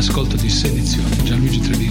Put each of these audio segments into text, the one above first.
Sedizioni. Siete l'ascolto di Sedizioni. Gianluigi Trevisi,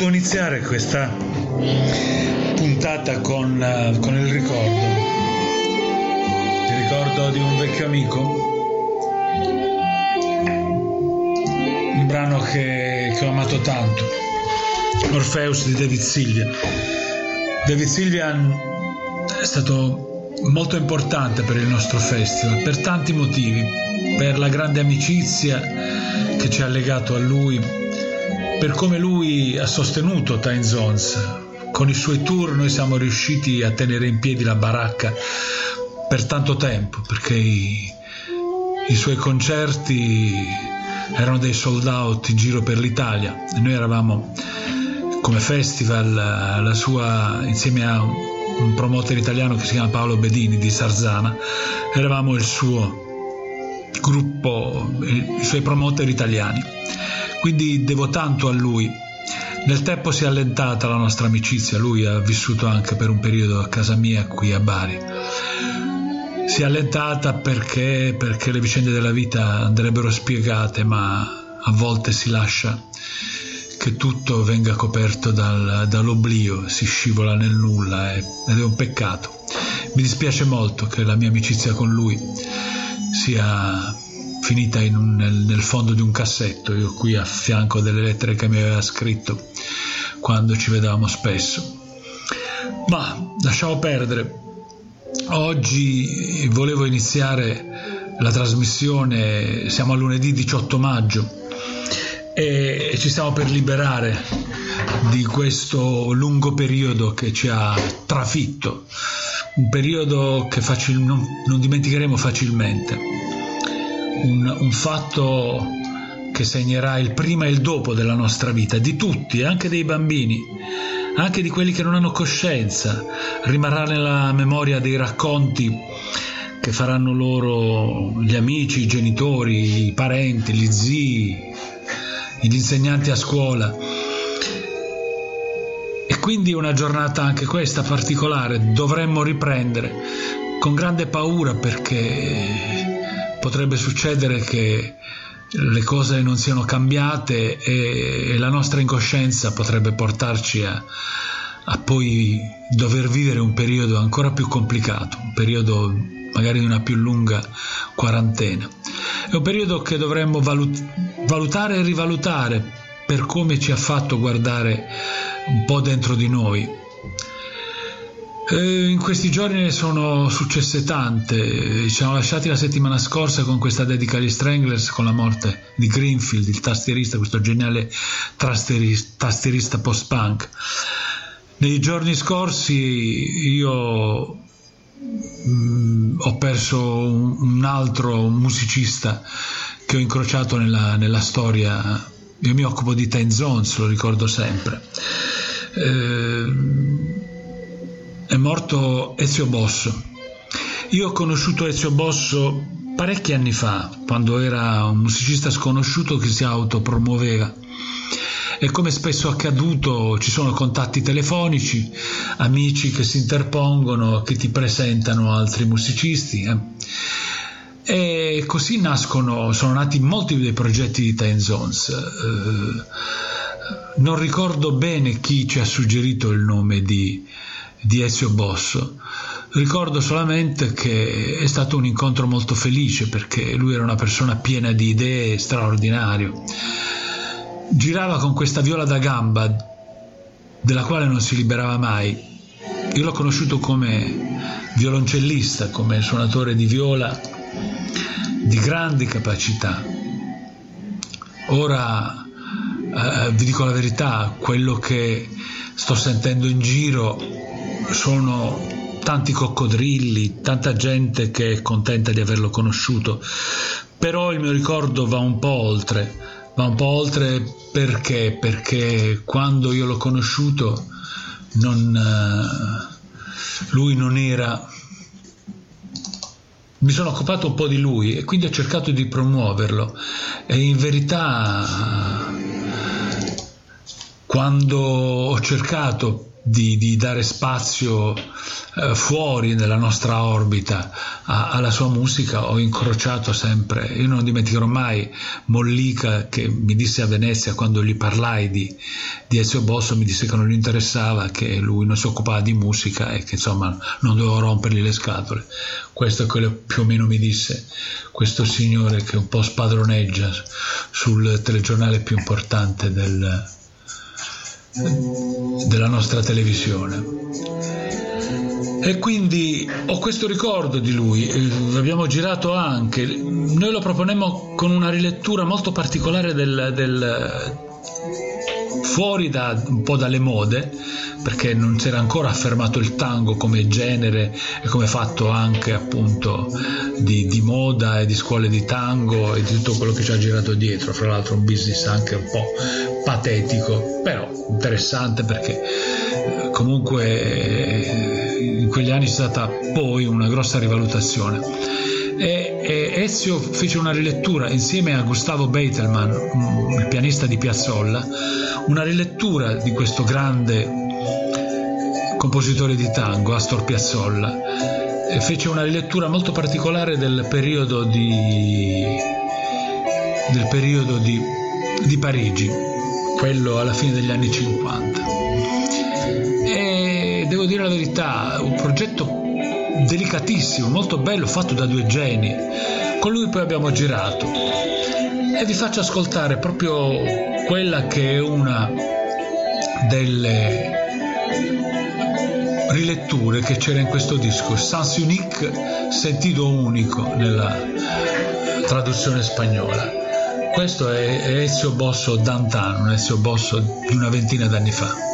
voluto iniziare questa puntata con, uh, con il ricordo. Il ricordo di un vecchio amico. Un brano che, che ho amato tanto. Orpheus di David Sylvian. David Sylvian è stato molto importante per il nostro festival per tanti motivi, per la grande amicizia che ci ha legato a lui per come lui ha sostenuto Time Zones. Con i suoi tour noi siamo riusciti a tenere in piedi la baracca per tanto tempo, perché i, i suoi concerti erano dei sold out in giro per l'Italia e noi eravamo come festival la sua, insieme a un, un promoter italiano che si chiama Paolo Bedini di Sarzana, eravamo il suo gruppo, i suoi promoter italiani quindi devo tanto a lui. Nel tempo si è allentata la nostra amicizia, lui ha vissuto anche per un periodo a casa mia qui a Bari. Si è allentata perché, perché le vicende della vita andrebbero spiegate, ma a volte si lascia che tutto venga coperto dal, dall'oblio, si scivola nel nulla ed è un peccato. Mi dispiace molto che la mia amicizia con lui sia finita un, nel, fondo di un cassetto, io qui a fianco delle lettere che mi aveva scritto quando ci vedevamo spesso. Ma lasciamo perdere. Oggi volevo iniziare la trasmissione, siamo a lunedì 18 maggio e ci stiamo per liberare di questo lungo periodo che ci ha trafitto, un periodo che facil- non, non dimenticheremo facilmente un, un fatto che segnerà il prima e il dopo della nostra vita, di tutti, anche dei bambini, anche di quelli che non hanno coscienza, rimarrà nella memoria dei racconti che faranno loro gli amici, i genitori, i parenti, gli zii, gli insegnanti a scuola. E quindi una giornata anche questa particolare dovremmo riprendere con grande paura perché potrebbe succedere che le cose non siano cambiate e, la nostra incoscienza potrebbe portarci a, a poi dover vivere un periodo ancora più complicato, un periodo magari di una più lunga quarantena. È un periodo che dovremmo valut- valutare e rivalutare per come ci ha fatto guardare un po' dentro di noi in questi giorni ne sono successe tante, ci siamo lasciati la settimana scorsa con questa dedica agli Stranglers con la morte di Greenfield, il tastierista, questo geniale tastierista, post-punk. Nei giorni scorsi io mh, mm, ho perso un, un, altro musicista che ho incrociato nella, nella storia, io mi occupo di Ten Zones, lo ricordo sempre. Eh, è morto Ezio Bosso. Io ho conosciuto Ezio Bosso parecchi anni fa, quando era un musicista sconosciuto che si autopromuoveva. E come spesso accaduto ci sono contatti telefonici, amici che si interpongono, che ti presentano altri musicisti. Eh. E così nascono, sono nati molti dei progetti di Time Zones. Eh, non ricordo bene chi ci ha suggerito il nome di, di Ezio Bosso. Ricordo solamente che è stato un incontro molto felice perché lui era una persona piena di idee, straordinario. Girava con questa viola da gamba della quale non si liberava mai. Io l'ho conosciuto come violoncellista, come suonatore di viola di grandi capacità. Ora eh, vi dico la verità, quello che sto sentendo in giro sono tanti coccodrilli, tanta gente che è contenta di averlo conosciuto, però il mio ricordo va un po' oltre, va un po' oltre perché? Perché quando io l'ho conosciuto non, uh, lui non era... Mi sono occupato un po' di lui e quindi ho cercato di promuoverlo e in verità quando ho cercato di, di dare spazio eh, fuori nella nostra orbita a, alla sua musica ho incrociato sempre, io non dimenticherò mai Mollica che mi disse a Venezia quando gli parlai di, di Ezio Bosso, mi disse che non gli interessava, che lui non si occupava di musica e che insomma non dovevo rompergli le scatole. Questo è quello più o meno mi disse questo signore che un po' spadroneggia sul telegiornale più importante del, della nostra televisione. E quindi ho questo ricordo di lui, eh, abbiamo girato anche, noi lo proponemmo con una rilettura molto particolare del, del fuori da, un po' dalle mode, perché non si era ancora affermato il tango come genere e come fatto anche appunto di, di, moda e di scuole di tango e di tutto quello che ci ha girato dietro, fra l'altro un business anche un po' patetico, però interessante perché eh, comunque eh, in quegli anni c'è stata poi una grossa rivalutazione. E, e Ezio fece una rilettura insieme a Gustavo Beitelman, il pianista di Piazzolla, una rilettura di questo grande compositore di tango, Astor Piazzolla, fece una rilettura molto particolare del periodo di, del periodo di, di Parigi, quello alla fine degli anni 50. E devo dire la verità, un progetto delicatissimo, molto bello, fatto da due geni. Con lui poi abbiamo girato e vi faccio ascoltare proprio quella che è una delle riletture che c'era in questo disco, Sans Unique, sentito unico nella traduzione spagnola. Questo è Ezio Bosso Dantan, un Ezio Bosso di una ventina d'anni fa.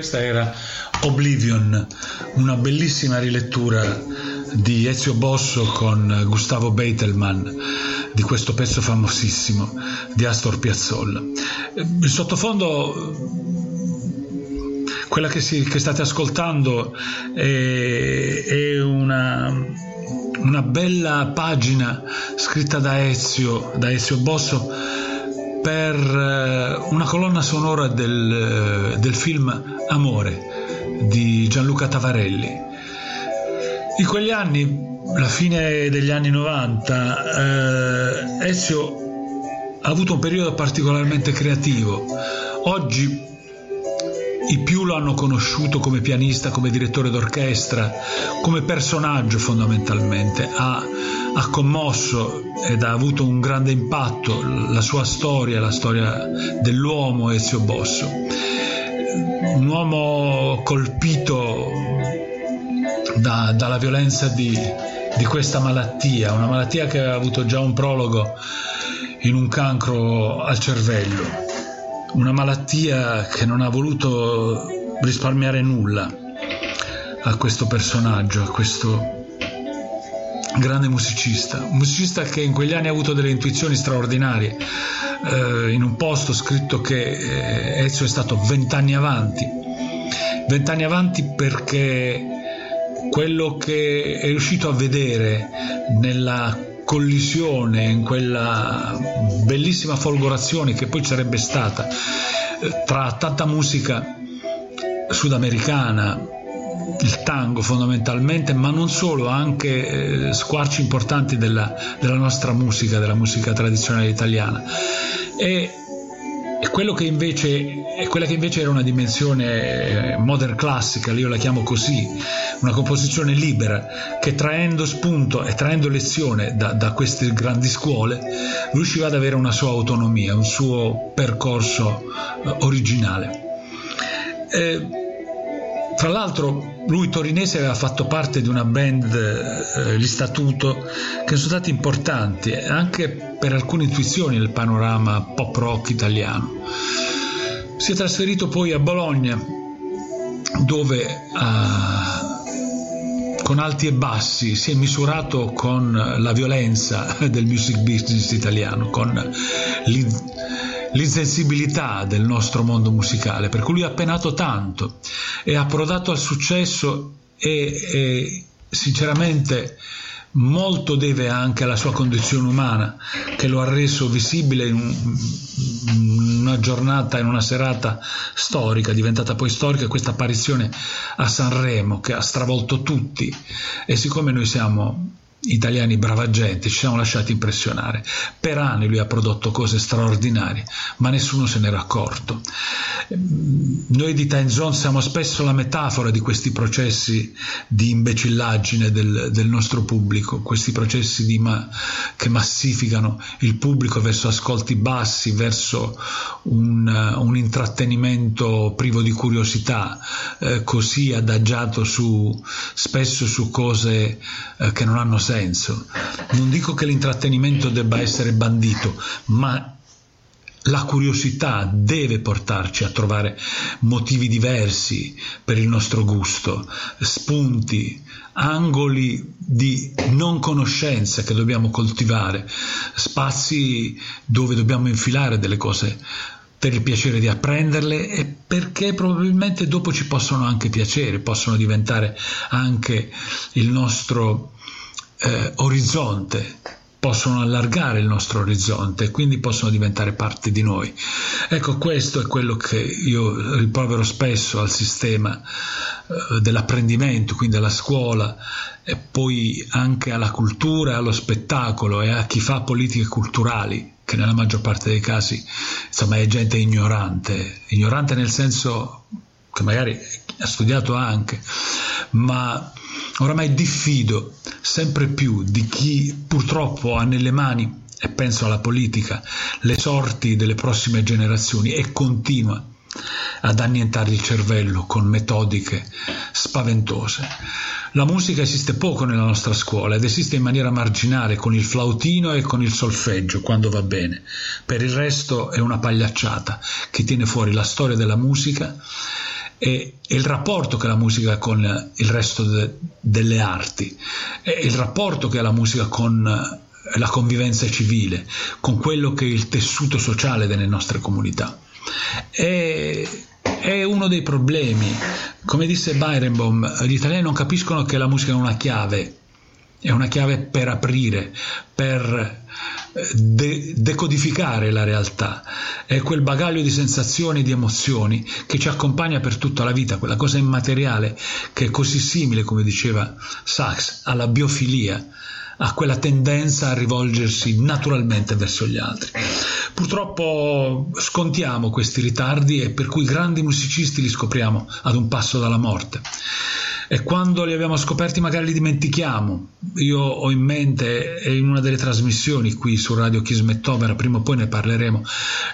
Questa era Oblivion, una bellissima rilettura di Ezio Bosso con Gustavo Beitelman di questo pezzo famosissimo di Astor Piazzolla. Il sottofondo quella che, si, che state ascoltando è, è una, una, bella pagina scritta da Ezio, da Ezio Bosso per eh, una colonna sonora del, del film Amore di Gianluca Tavarelli. In quegli anni, la fine degli anni 90, eh, Ezio ha avuto un periodo particolarmente creativo. Oggi i più lo hanno conosciuto come pianista, come direttore d'orchestra, come personaggio fondamentalmente. Ha, ha, commosso ed ha avuto un grande impatto la sua storia, la storia dell'uomo Ezio Bosso. Un uomo colpito da, dalla violenza di, di questa malattia, una malattia che ha avuto già un prologo in un cancro al cervello una malattia che non ha voluto risparmiare nulla a questo personaggio, a questo grande musicista, un musicista che in quegli anni ha avuto delle intuizioni straordinarie. Eh, in un posto scritto che eh, Ezio è stato vent'anni avanti, vent'anni avanti perché quello che è riuscito a vedere nella collisione, in quella bellissima folgorazione che poi sarebbe stata eh, tra tanta musica sudamericana, il tango fondamentalmente, ma non solo, anche eh, squarci importanti della, della, nostra musica, della musica tradizionale italiana. E e quello che invece, quella che invece era una dimensione eh, modern classical, io la chiamo così, una composizione libera, che traendo spunto e traendo lezione da, da queste grandi scuole, riusciva ad avere una sua autonomia, un suo percorso eh, originale. Eh, tra l'altro lui torinese aveva fatto parte di una band, eh, gli Statuto, che sono stati importanti anche per alcune intuizioni nel panorama pop rock italiano. Si è trasferito poi a Bologna, dove eh, con alti e bassi si è misurato con la violenza del music business italiano, con l'insensibilità del nostro mondo musicale, per cui lui ha penato tanto e ha prodato al successo e, e sinceramente molto deve anche alla sua condizione umana che lo ha reso visibile in, un, in, una giornata, in una serata storica, diventata poi storica questa apparizione a Sanremo che ha stravolto tutti. E siccome noi siamo italiani brava gente, ci siamo lasciati impressionare. Per anni lui ha prodotto cose straordinarie, ma nessuno se n'era accorto. Noi di Time Zone siamo spesso la metafora di questi processi di imbecillaggine del, del nostro pubblico, questi processi ma, che massificano il pubblico verso ascolti bassi, verso un, un intrattenimento privo di curiosità, eh, così adagiato su, spesso su cose eh, che non hanno senso senso. Non dico che l'intrattenimento debba essere bandito, ma la curiosità deve portarci a trovare motivi diversi per il nostro gusto, spunti, angoli di non conoscenza che dobbiamo coltivare, spazi dove dobbiamo infilare delle cose per il piacere di apprenderle e perché probabilmente dopo ci possono anche piacere, possono diventare anche il nostro eh, orizzonte, possono allargare il nostro orizzonte e quindi possono diventare parte di noi. Ecco, questo è quello che io riprovero spesso al sistema eh, dell'apprendimento, quindi alla scuola e poi anche alla cultura, allo spettacolo e a chi fa politiche culturali, che nella maggior parte dei casi insomma è gente ignorante, ignorante nel senso che magari ha studiato anche, ma Oramai diffido sempre più di chi purtroppo ha nelle mani, e penso alla politica, le sorti delle prossime generazioni e continua ad annientare il cervello con metodiche spaventose. La musica esiste poco nella nostra scuola ed esiste in maniera marginale con il flautino e con il solfeggio quando va bene. Per il resto è una pagliacciata che tiene fuori la storia della musica è, è il rapporto che ha la musica con il resto de, delle arti, è il rapporto che ha la musica con la convivenza civile, con quello che è il tessuto sociale delle nostre comunità. È, è uno dei problemi. Come disse Byronbaum, gli italiani non capiscono che la musica è una chiave, è una chiave per aprire, per eh, de- decodificare la realtà. È quel bagaglio di sensazioni e di emozioni che ci accompagna per tutta la vita, quella cosa immateriale che è così simile, come diceva Sachs, alla biofilia ha quella tendenza a rivolgersi naturalmente verso gli altri. Purtroppo scontiamo questi ritardi e per cui grandi musicisti li scopriamo ad un passo dalla morte. E quando li abbiamo scoperti magari li dimentichiamo. Io ho in mente, in una delle trasmissioni qui su Radio Kismet Opera, prima o poi ne parleremo,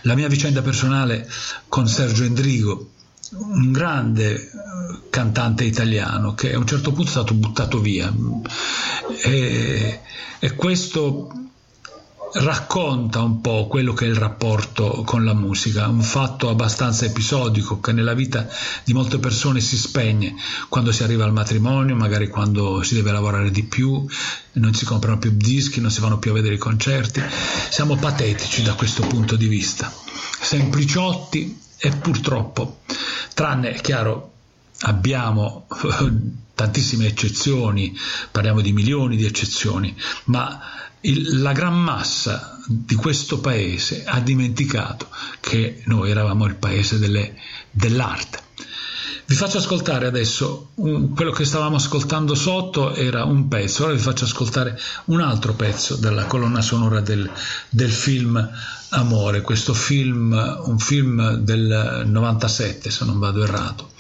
la mia vicenda personale con Sergio Endrigo, un grande eh, cantante italiano che a un certo punto è stato buttato via e, e questo racconta un po' quello che è il rapporto con la musica, un fatto abbastanza episodico che nella vita di molte persone si spegne quando si arriva al matrimonio, magari quando si deve lavorare di più, non si comprano più dischi, non si vanno più a vedere i concerti. Siamo patetici da questo punto di vista, sempliciotti e purtroppo, tranne, è chiaro, abbiamo tantissime eccezioni, parliamo di milioni di eccezioni, ma il, la gran massa di questo paese ha dimenticato che noi eravamo il paese delle, dell'arte. Vi faccio ascoltare adesso un, quello che stavamo ascoltando sotto era un pezzo, ora vi faccio ascoltare un altro pezzo della colonna sonora del, del film Amore, questo film, un film del 97 se non vado errato,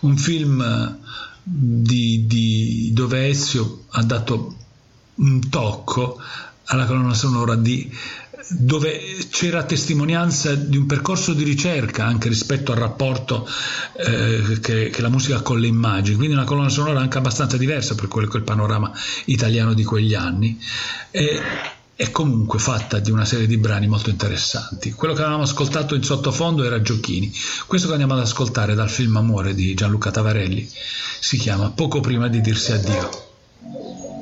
un film di, di, dove Ezio ha dato un tocco alla colonna sonora di, dove c'era testimonianza di un percorso di ricerca anche rispetto al rapporto eh, che, che, la musica ha con le immagini, quindi una colonna sonora anche abbastanza diversa per quello che è il panorama italiano di quegli anni. E, è comunque fatta di una serie di brani molto interessanti. Quello che avevamo ascoltato in sottofondo era Giochini. Questo che andiamo ad ascoltare dal film Amore di Gianluca Tavarelli si chiama Poco prima di dirsi addio.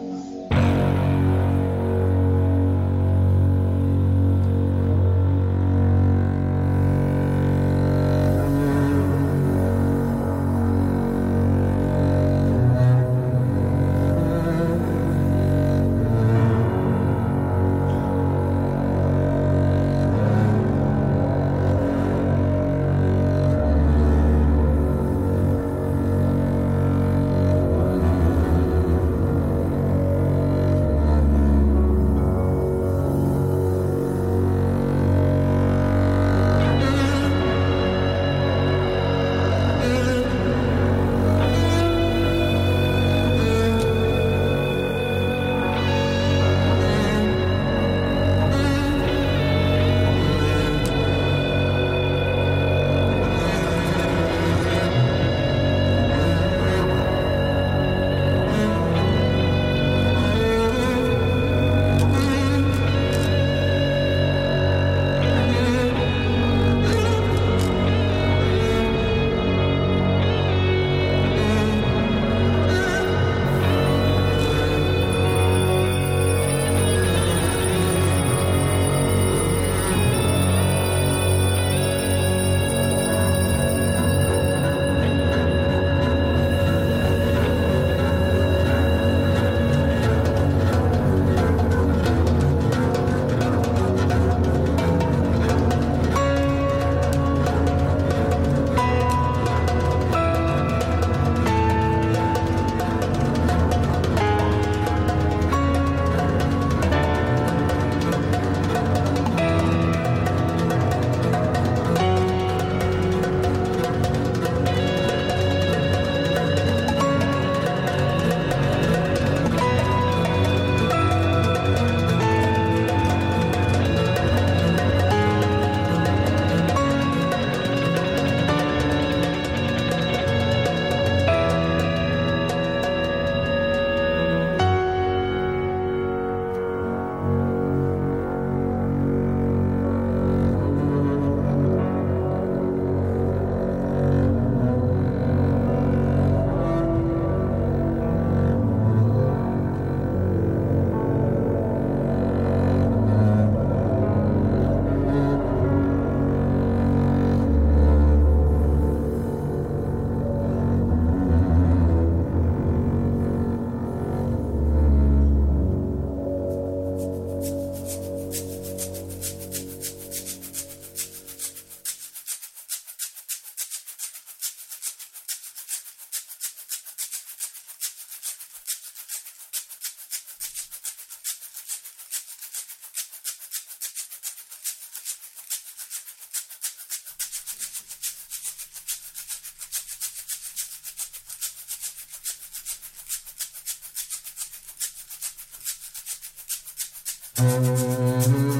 Música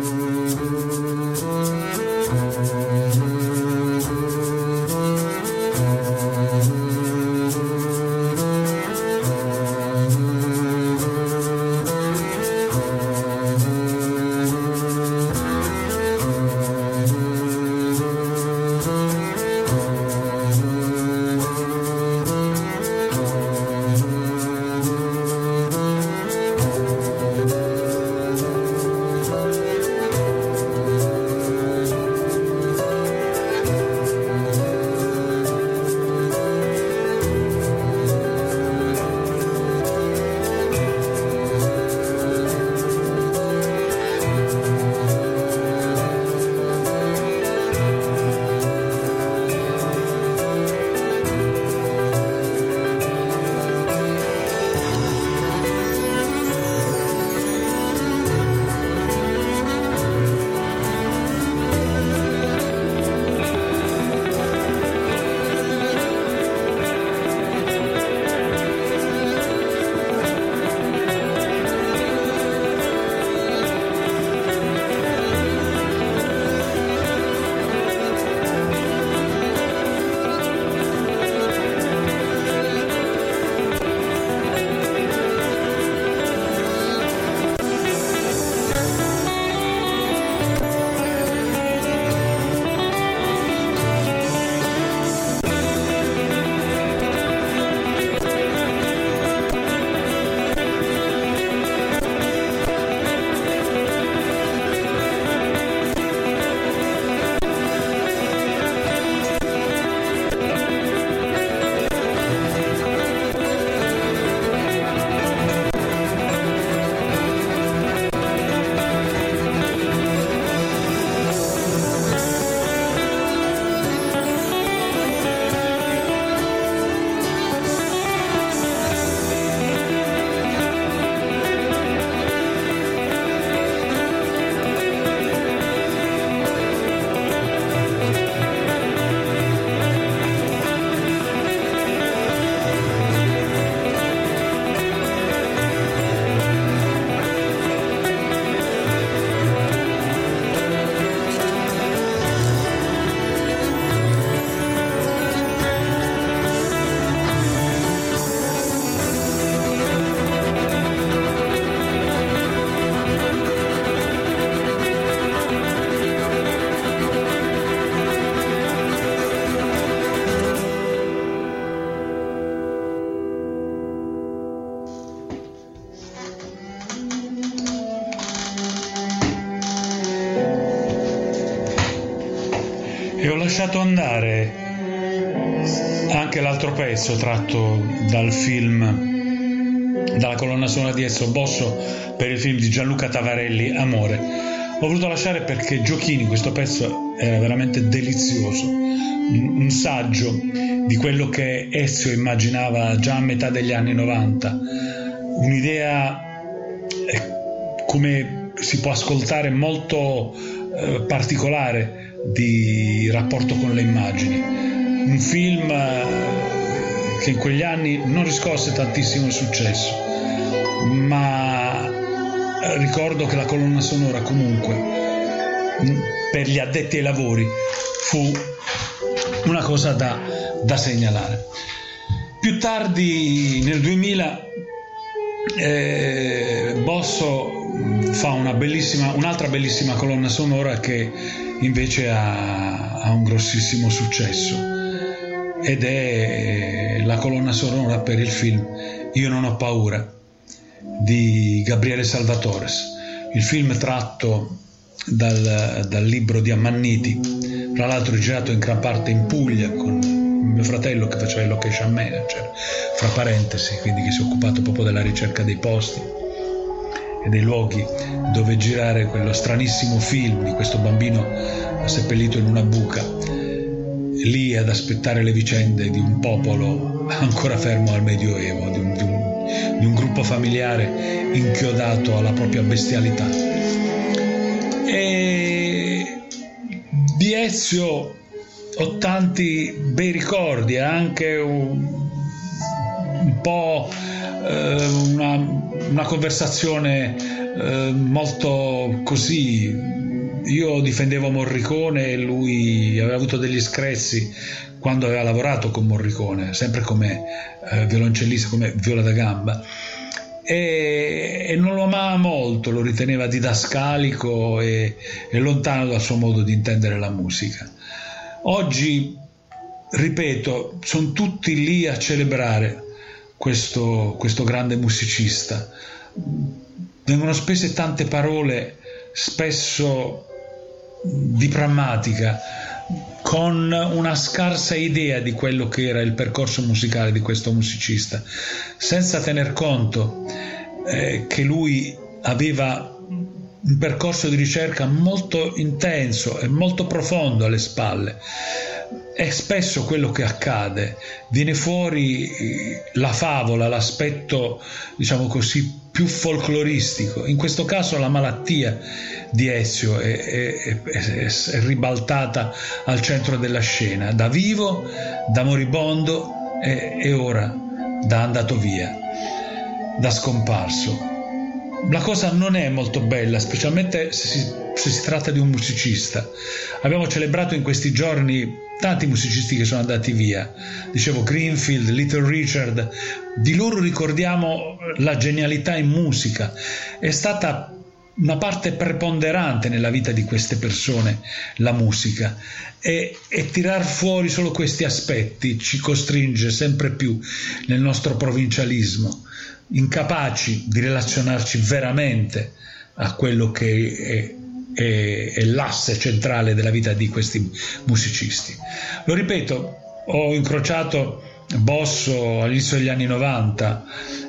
lasciato andare anche l'altro pezzo tratto dal film, dalla colonna sonora di Ezio Bosso per il film di Gianluca Tavarelli, Amore. L'ho voluto lasciare perché Giochini, questo pezzo era veramente delizioso, un saggio di quello che Ezio immaginava già a metà degli anni 90, un'idea eh, come si può ascoltare molto eh, particolare di rapporto con le immagini. Un film eh, che in quegli anni non riscosse tantissimo successo, ma ricordo che la colonna sonora comunque mm, per gli addetti ai lavori fu una cosa da, da segnalare. Più tardi, nel 2000, eh, Bosso fa una bellissima, un'altra bellissima colonna sonora che invece ha, ha un grossissimo successo. Ed è la colonna sonora per il film Io non ho paura di Gabriele Salvatores, il film tratto dal, dal libro di Ammanniti, tra l'altro girato in gran parte in Puglia con mio fratello che faceva il location manager, fra parentesi, quindi che si è occupato proprio della ricerca dei posti e dei luoghi dove girare quello stranissimo film di questo bambino seppellito in una buca, lì ad aspettare le vicende di un popolo ancora fermo al Medioevo, di un, di un, di un gruppo familiare inchiodato alla propria bestialità. E di Ezio ho tanti bei ricordi, anche un, un po' eh, una, una, conversazione eh, molto così. Io difendevo Morricone e lui aveva avuto degli screzi quando aveva lavorato con Morricone, sempre come eh, violoncellista, come viola da gamba. E, e, non lo amava molto, lo riteneva didascalico e, e lontano dal suo modo di intendere la musica. Oggi, ripeto, sono tutti lì a celebrare questo, questo grande musicista. Vengono spese tante parole, spesso di prammatica, con una scarsa idea di quello che era il percorso musicale di questo musicista, senza tener conto eh, che lui aveva un percorso di ricerca molto intenso e molto profondo alle spalle è spesso quello che accade, viene fuori eh, la favola, l'aspetto, diciamo così, più folcloristico. In questo caso la malattia di Ezio è, è, è, è ribaltata al centro della scena, da vivo, da moribondo e, e ora da andato via, da scomparso. La cosa non è molto bella, specialmente se si, se si tratta di un musicista. Abbiamo celebrato in questi giorni tanti musicisti che sono andati via. Dicevo Greenfield, Little Richard, di loro ricordiamo la genialità in musica. È stata una parte preponderante nella vita di queste persone la musica e, e tirar fuori solo questi aspetti ci costringe sempre più nel nostro provincialismo, incapaci di relazionarci veramente a quello che è è, è l'asse centrale della vita di questi musicisti. Lo ripeto, ho incrociato Bosso all'inizio degli anni 90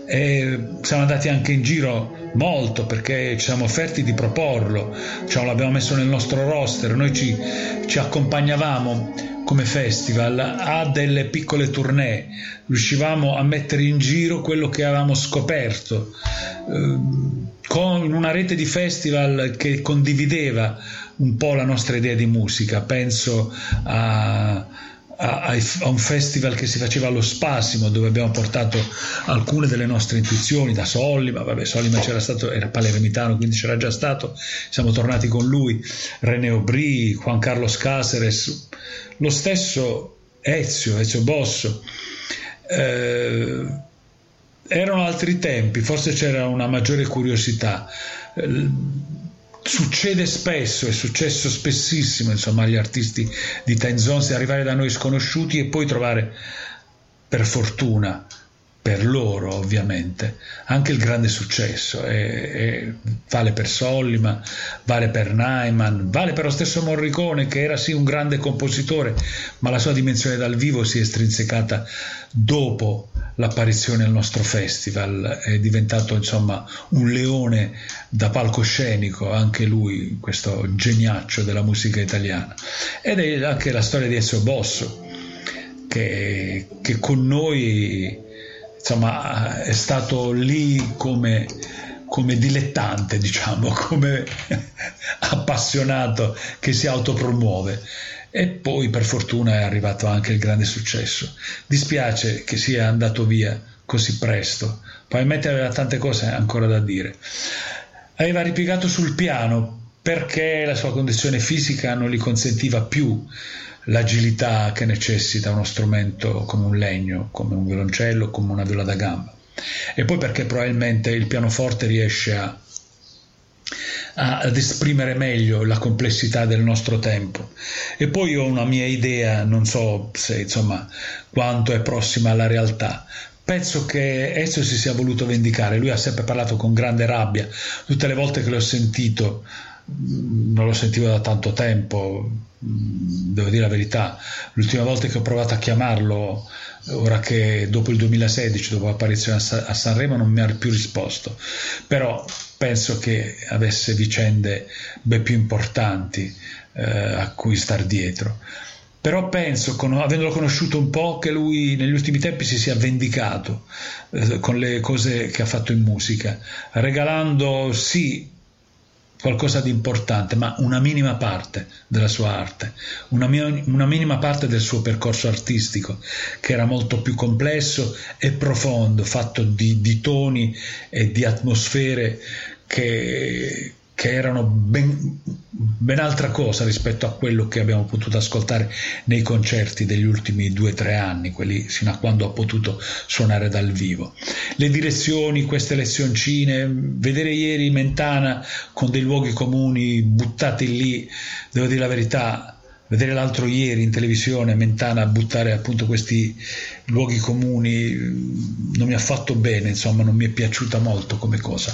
e siamo andati anche in giro molto perché ci siamo offerti di proporlo, cioè l'abbiamo messo nel nostro roster, noi ci, ci accompagnavamo come festival a delle piccole tournée, riuscivamo a mettere in giro quello che avevamo scoperto. Eh, con una rete di festival che condivideva un po' la nostra idea di musica. Penso a, a, a, un festival che si faceva allo Spasimo dove abbiamo portato alcune delle nostre intuizioni da Sollima, vabbè Sollima c'era stato, era palermitano quindi c'era già stato, siamo tornati con lui, René Aubry, Juan Carlos Cáceres, lo stesso Ezio, Ezio Bosso. Eh, erano altri tempi, forse c'era una maggiore curiosità. Eh, succede spesso, è successo spessissimo insomma, agli artisti di Time Zones arrivare da noi sconosciuti e poi trovare per fortuna per loro ovviamente. Anche il grande successo e, e vale per Solliman, vale per Nyman, vale per lo stesso Morricone che era sì un grande compositore ma la sua dimensione dal vivo si è estrinsecata dopo l'apparizione al nostro festival. È diventato insomma un leone da palcoscenico anche lui questo geniaccio della musica italiana. Ed è anche la storia di Ezio Bosso che, che con noi insomma è stato lì come, come dilettante, diciamo, come appassionato che si autopromuove. E poi per fortuna è arrivato anche il grande successo. Dispiace che sia andato via così presto, probabilmente aveva tante cose ancora da dire. Aveva ripiegato sul piano perché la sua condizione fisica non gli consentiva più l'agilità che necessita uno strumento come un legno, come un violoncello, come una viola da gamba. E poi perché probabilmente il pianoforte riesce a, a, ad esprimere meglio la complessità del nostro tempo. E poi ho una mia idea, non so se insomma quanto è prossima alla realtà, Penso che Ezio si sia voluto vendicare, lui ha sempre parlato con grande rabbia, tutte le volte che l'ho sentito non lo sentivo da tanto tempo, devo dire la verità. L'ultima volta che ho provato a chiamarlo, ora che dopo il 2016, dopo l'apparizione a Sanremo, non mi ha più risposto. Però penso che avesse vicende ben più importanti eh, a cui star dietro. Però penso, con, avendolo conosciuto un po', che lui negli ultimi tempi si sia vendicato eh, con le cose che ha fatto in musica, regalando sì qualcosa di importante, ma una minima parte della sua arte, una, una, minima parte del suo percorso artistico, che era molto più complesso e profondo, fatto di, di toni e di atmosfere che, che erano ben, ben, altra cosa rispetto a quello che abbiamo potuto ascoltare nei concerti degli ultimi due o tre anni, quelli fino a quando ho potuto suonare dal vivo. Le direzioni, queste lezioncine, vedere ieri Mentana con dei luoghi comuni buttati lì, devo dire la verità, vedere l'altro ieri in televisione Mentana buttare appunto questi luoghi comuni non mi ha fatto bene, insomma non mi è piaciuta molto come cosa,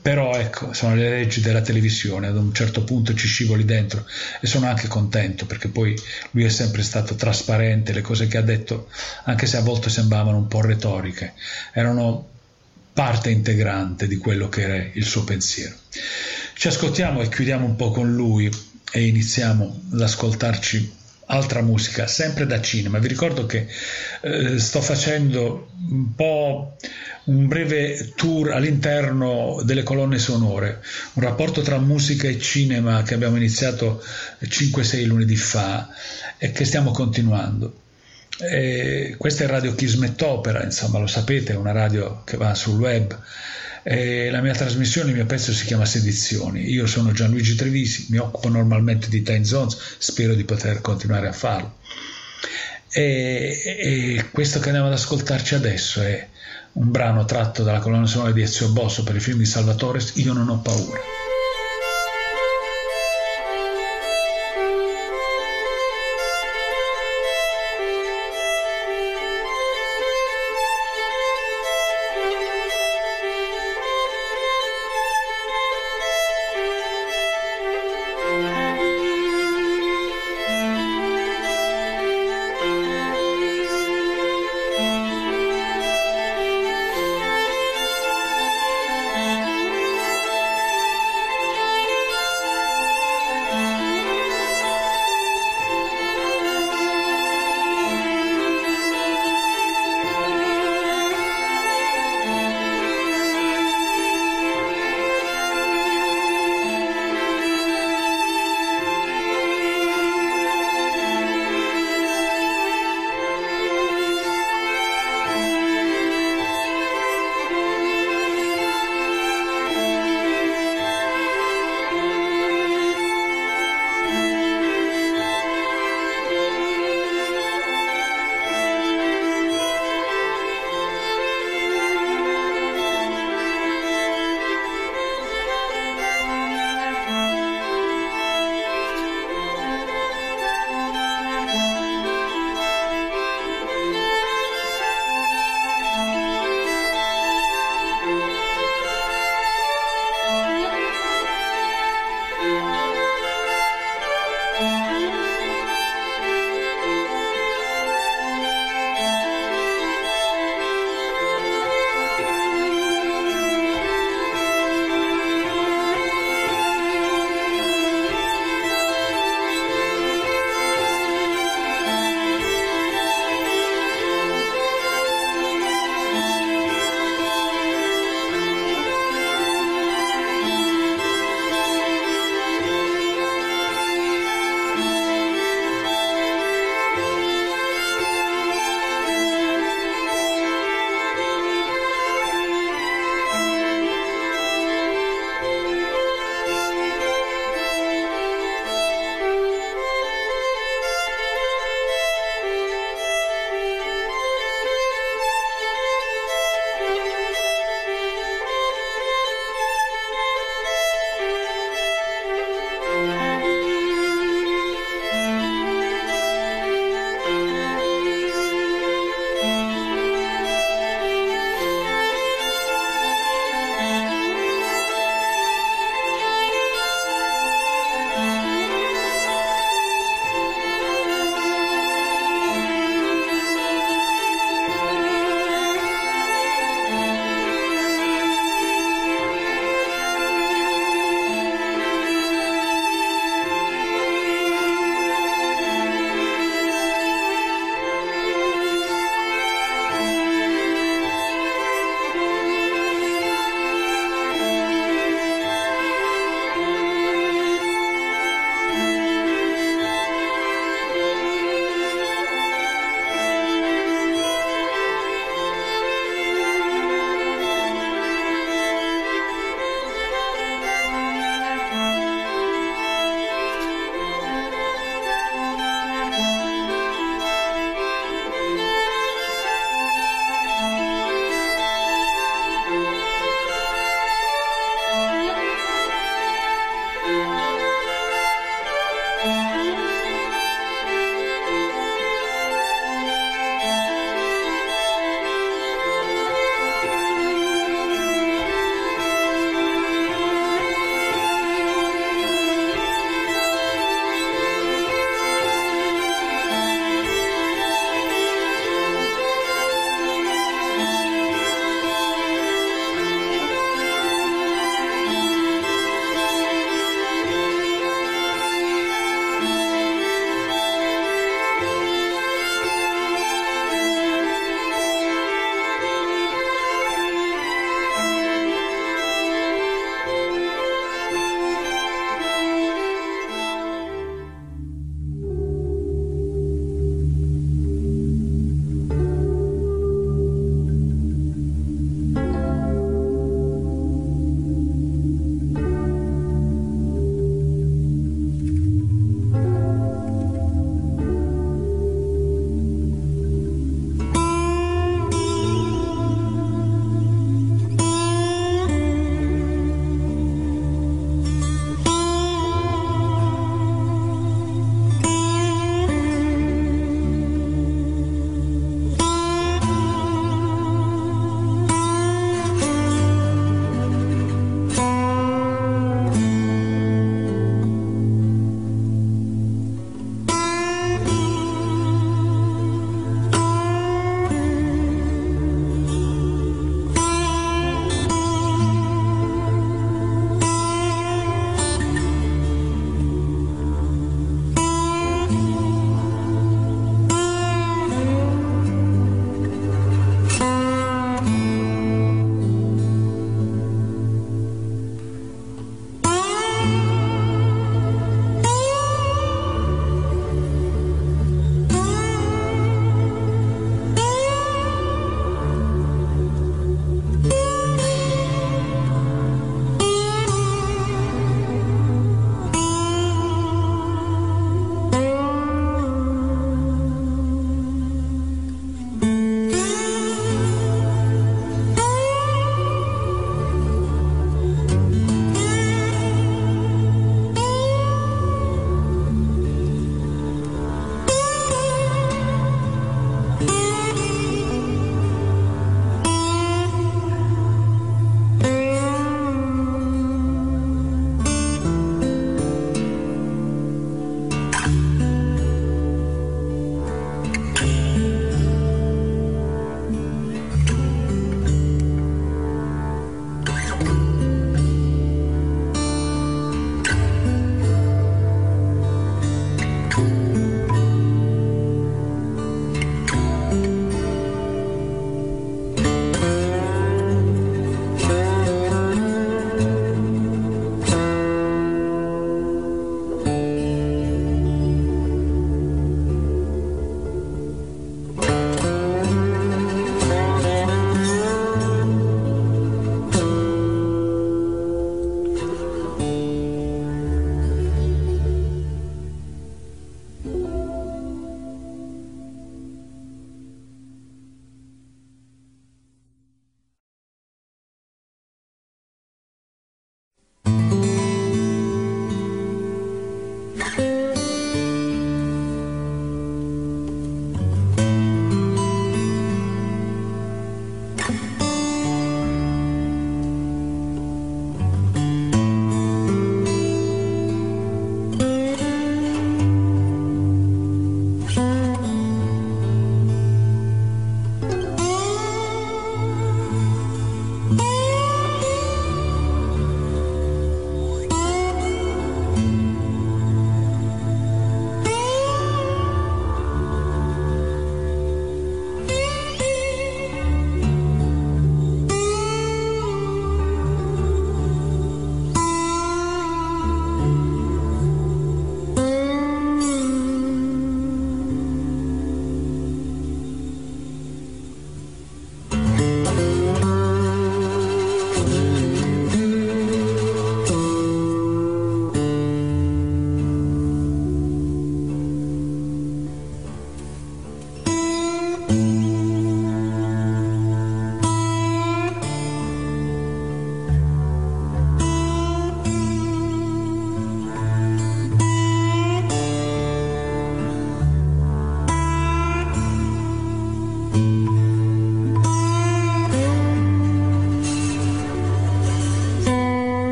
però ecco, sono le leggi della televisione, ad un certo punto ci scivoli dentro e sono anche contento perché poi lui è sempre stato trasparente, le cose che ha detto, anche se a volte sembravano un po' retoriche, erano parte integrante di quello che era il suo pensiero. Ci ascoltiamo e chiudiamo un po' con lui e iniziamo ad ascoltarci altra musica, sempre da cinema. Vi ricordo che eh, sto facendo un po' un breve tour all'interno delle colonne sonore, un rapporto tra musica e cinema che abbiamo iniziato 5-6 lunedì fa e che stiamo continuando. E questa è Radio Kismet Opera, insomma lo sapete, è una radio che va sul web eh, la mia trasmissione, il mio pezzo si chiama Sedizioni. Io sono Gianluigi Trevisi, mi occupo normalmente di time zones, spero di poter continuare a farlo. E, e questo che andiamo ad ascoltarci adesso è un brano tratto dalla colonna sonora di Ezio Bosso per il film di Salvatore Io non ho paura.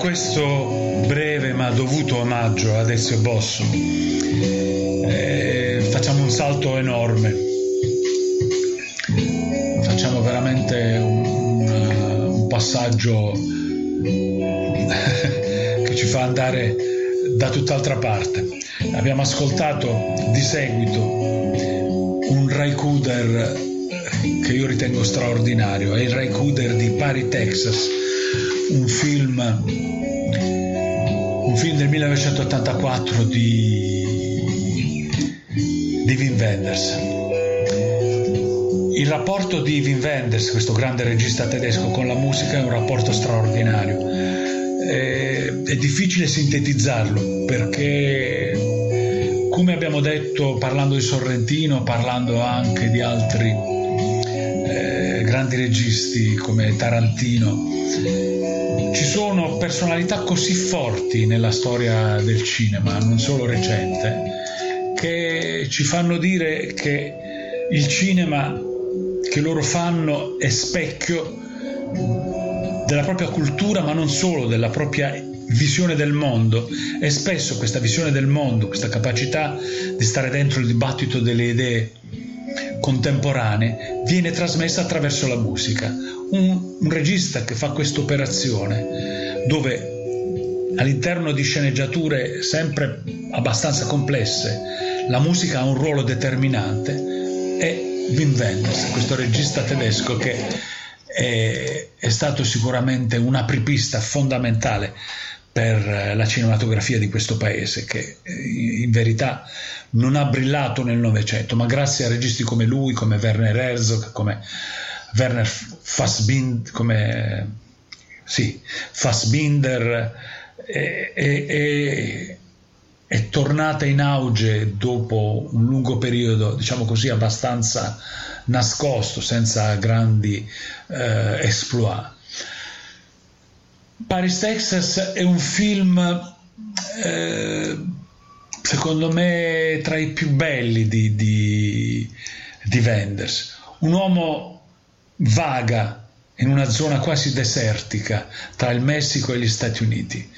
Questo breve ma dovuto omaggio ad Ezio Bosso, eh, facciamo un salto enorme. Facciamo veramente un, un, passaggio che ci fa andare da tutt'altra parte. Abbiamo ascoltato di seguito un Raikuder che io ritengo straordinario, è il Raikuder di Pari, Texas, un film, un film del 1984 di, di Wim Wenders. Il rapporto di Wim Wenders, questo grande regista tedesco, con la musica è un rapporto straordinario. È, è difficile sintetizzarlo perché, come abbiamo detto parlando di Sorrentino, parlando anche di altri eh, grandi registi come Tarantino, ci sono personalità così forti nella storia del cinema, non solo recente, che ci fanno dire che il cinema che loro fanno è specchio della propria cultura, ma non solo, della propria visione del mondo. E spesso questa visione del mondo, questa capacità di stare dentro il dibattito delle idee contemporanee viene trasmessa attraverso la musica. Un, un regista che fa questa operazione dove all'interno di sceneggiature sempre abbastanza complesse la musica ha un ruolo determinante è Wim Wenders, questo regista tedesco che è, è stato sicuramente un apripista fondamentale per la cinematografia di questo paese che eh, in verità non ha brillato nel Novecento, ma grazie a registi come lui, come Werner Herzog, come Werner Fassbinder, come sì, Fassbinder è, è, è, è, tornata in auge dopo un lungo periodo, diciamo così, abbastanza nascosto, senza grandi eh, exploit. Paris, Texas è un film eh, secondo me tra i più belli di, di, di Wenders. Un uomo vaga in una zona quasi desertica tra il Messico e gli Stati Uniti.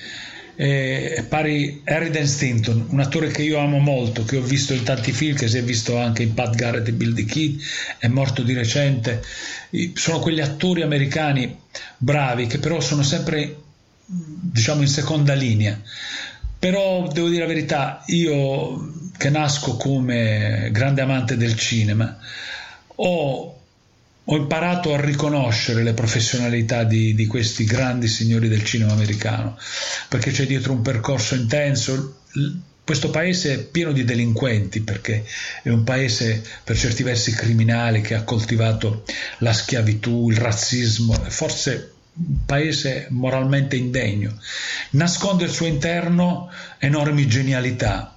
E pari Harry Stinton, un attore che io amo molto, che ho visto in tanti film, che si è visto anche in Pat Garrett e Bill the Kid, è morto di recente. Sono quegli attori americani bravi che però sono sempre diciamo in seconda linea però devo dire la verità, io che nasco come grande amante del cinema, ho, ho imparato a riconoscere le professionalità di, di, questi grandi signori del cinema americano, perché c'è dietro un percorso intenso. Questo paese è pieno di delinquenti perché è un paese per certi versi criminale che ha coltivato la schiavitù, il razzismo, forse un paese moralmente indegno, nasconde al suo interno enormi genialità,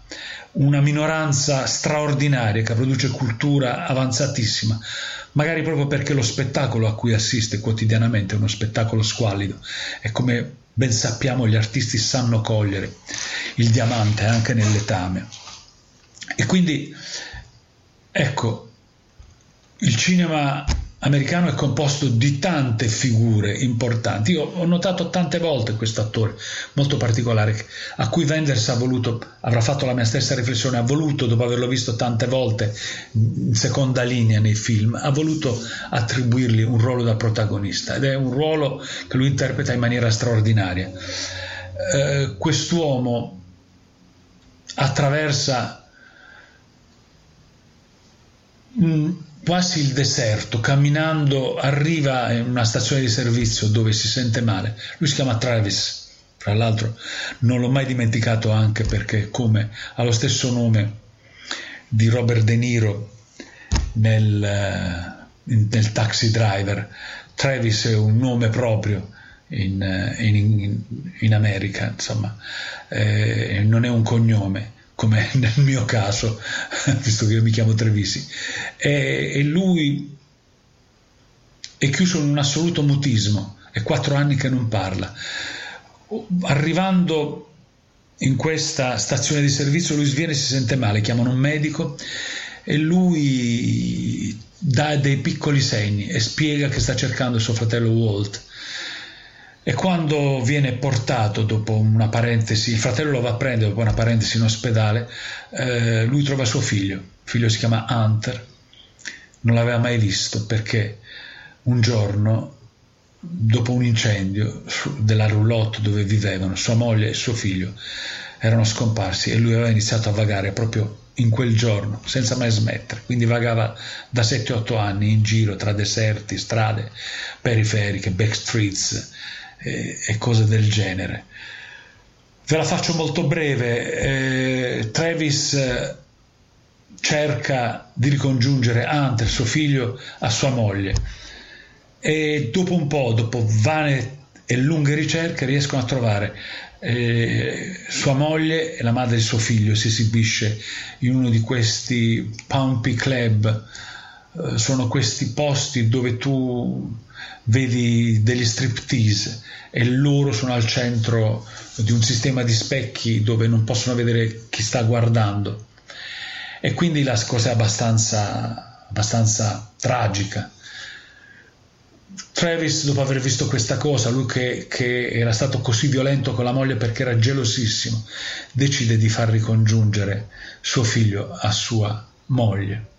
una minoranza straordinaria che produce cultura avanzatissima, magari proprio perché lo spettacolo a cui assiste quotidianamente è uno spettacolo squallido e come ben sappiamo gli artisti sanno cogliere il diamante anche nel letame. E quindi ecco, il cinema americano è composto di tante figure importanti. Io ho notato tante volte questo attore molto particolare a cui Wenders ha voluto, avrà fatto la mia stessa riflessione, ha voluto, dopo averlo visto tante volte in seconda linea nei film, ha voluto attribuirgli un ruolo da protagonista ed è un ruolo che lui interpreta in maniera straordinaria. Eh, quest'uomo attraversa mh, quasi il deserto, camminando, arriva in una stazione di servizio dove si sente male. Lui si chiama Travis, tra l'altro non l'ho mai dimenticato anche perché come ha lo stesso nome di Robert De Niro nel, eh, nel Taxi Driver. Travis è un nome proprio in, eh, in, in America, insomma, eh, non è un cognome come nel mio caso, visto che io mi chiamo Trevisi, e, e lui è chiuso in un assoluto mutismo, è quattro anni che non parla. Arrivando in questa stazione di servizio, lui sviene e si sente male, chiamano un medico e lui dà dei piccoli segni e spiega che sta cercando suo fratello Walt. E quando viene portato dopo una parentesi, il fratello lo va a prendere dopo una parentesi in ospedale, eh, lui trova suo figlio, il figlio si chiama Hunter, non l'aveva mai visto perché un giorno, dopo un incendio della roulotte dove vivevano, sua moglie e suo figlio erano scomparsi e lui aveva iniziato a vagare proprio in quel giorno, senza mai smettere. Quindi vagava da 7-8 anni in giro tra deserti, strade periferiche, backstreets eh, e cose del genere. Ve la faccio molto breve. Eh, Travis eh, cerca di ricongiungere Hunter, suo figlio, a sua moglie e dopo un po', dopo vane e lunghe ricerche, riescono a trovare eh, sua moglie e la madre di suo figlio si esibisce in uno di questi Pumpy Club eh, sono questi posti dove tu vedi degli striptease e loro sono al centro di un sistema di specchi dove non possono vedere chi sta guardando. E quindi la cosa è abbastanza, abbastanza tragica. Travis, dopo aver visto questa cosa, lui che, che, era stato così violento con la moglie perché era gelosissimo, decide di far ricongiungere suo figlio a sua moglie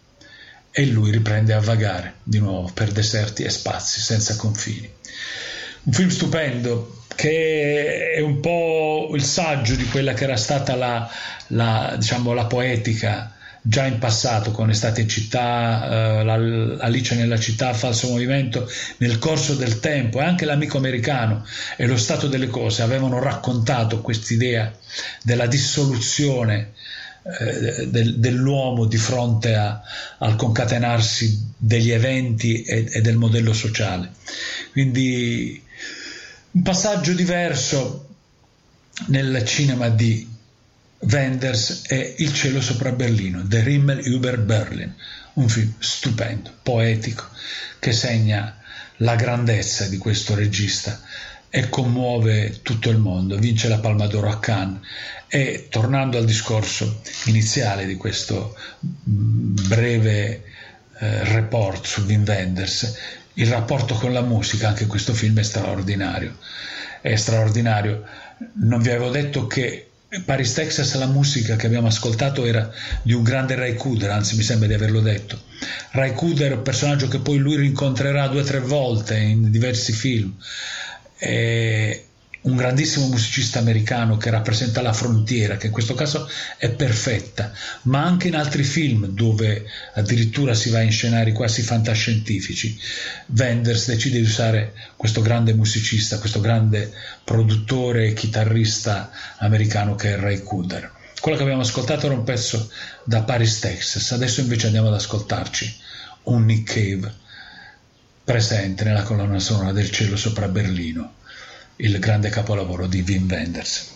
e lui riprende a vagare di nuovo per deserti e spazi senza confini. Un film stupendo che è un po' il saggio di quella che era stata la, la, diciamo, la poetica già in passato con Estate in città, eh, Alice nella città, Falso Movimento, nel corso del tempo e anche l'amico americano e lo stato delle cose avevano raccontato quest'idea della dissoluzione eh, del, dell'uomo di fronte a, al concatenarsi degli eventi e, e del modello sociale. Quindi un passaggio diverso nel cinema di Wenders è Il cielo sopra Berlino, Der Himmel über Berlin, un film stupendo, poetico, che segna la grandezza di questo regista e commuove tutto il mondo, vince la Palma d'Oro a Cannes e tornando al discorso iniziale di questo breve eh, report su Wim Wenders, il rapporto con la musica, anche questo film è straordinario, è straordinario. Non vi avevo detto che Paris, Texas, la musica che abbiamo ascoltato era di un grande Ray Cooder, anzi mi sembra di averlo detto. Ray Cooder è un personaggio che poi lui rincontrerà due o tre volte in diversi film. E un grandissimo musicista americano che rappresenta la frontiera, che in questo caso è perfetta, ma anche in altri film dove addirittura si va a inscenare quasi fantascientifici. Wenders decide di usare questo grande musicista, questo grande produttore e chitarrista americano che è Ray Cooder. Quello che abbiamo ascoltato era un pezzo da Paris, Texas, adesso invece andiamo ad ascoltarci un Nick Cave presente nella colonna sonora del cielo sopra Berlino il grande capolavoro di Wim Wenders.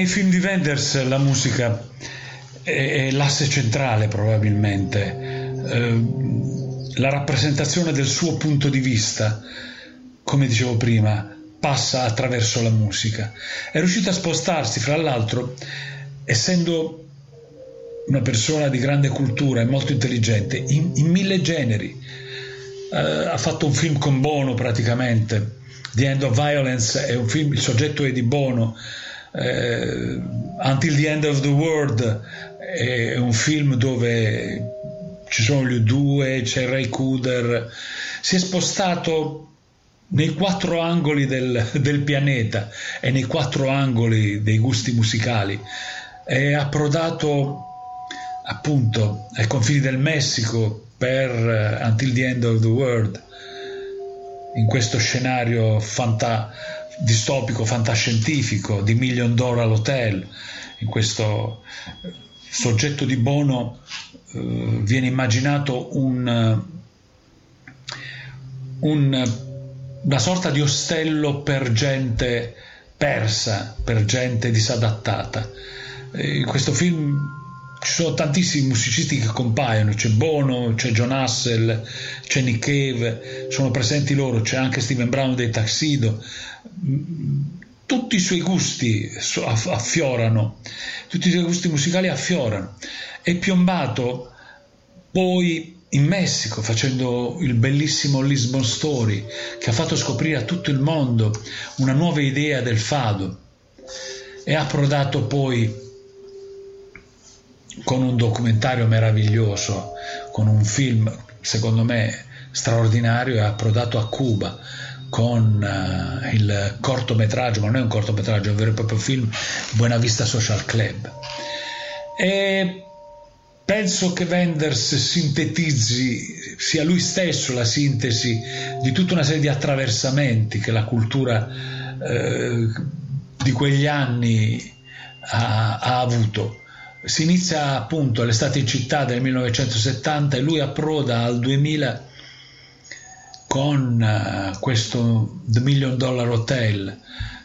Nei film di Wenders la musica è, è l'asse centrale probabilmente, eh, la rappresentazione del suo punto di vista, come dicevo prima, passa attraverso la musica. È riuscito a spostarsi, fra l'altro, essendo una persona di grande cultura e molto intelligente, in, in mille generi. Uh, ha fatto un film con Bono praticamente, The End of Violence è un film, il soggetto è di Bono, Until the End of the World è un film dove ci sono gli U2, c'è Ray Cooder, si è spostato nei quattro angoli del, del pianeta e nei quattro angoli dei gusti musicali. È approdato appunto ai confini del Messico per uh, Until the End of the World, in questo scenario fanta- distopico, fantascientifico di Million Dollar Hotel, in questo soggetto di Bono uh, viene immaginato un, un, una sorta di ostello per gente persa, per gente disadattata. In questo film ci sono tantissimi musicisti che compaiono, c'è Bono, c'è John Hassel, c'è Nick Cave, sono presenti loro, c'è anche Steven Brown dei Taxido. Tutti i suoi gusti affiorano, tutti i suoi gusti musicali affiorano. È piombato poi in Messico facendo il bellissimo Lisbon Story che ha fatto scoprire a tutto il mondo una nuova idea del fado. È approdato poi con un documentario meraviglioso, con un film secondo me straordinario, è approdato a Cuba con uh, il cortometraggio, ma non è un cortometraggio, è un vero e proprio film, Buena Vista Social Club. E penso che Wenders sintetizzi, sia lui stesso la sintesi di tutta una serie di attraversamenti che la cultura eh, di quegli anni ha, ha avuto si inizia appunto l'estate in città del 1970 e lui approda al 2000 con uh, questo The Million Dollar Hotel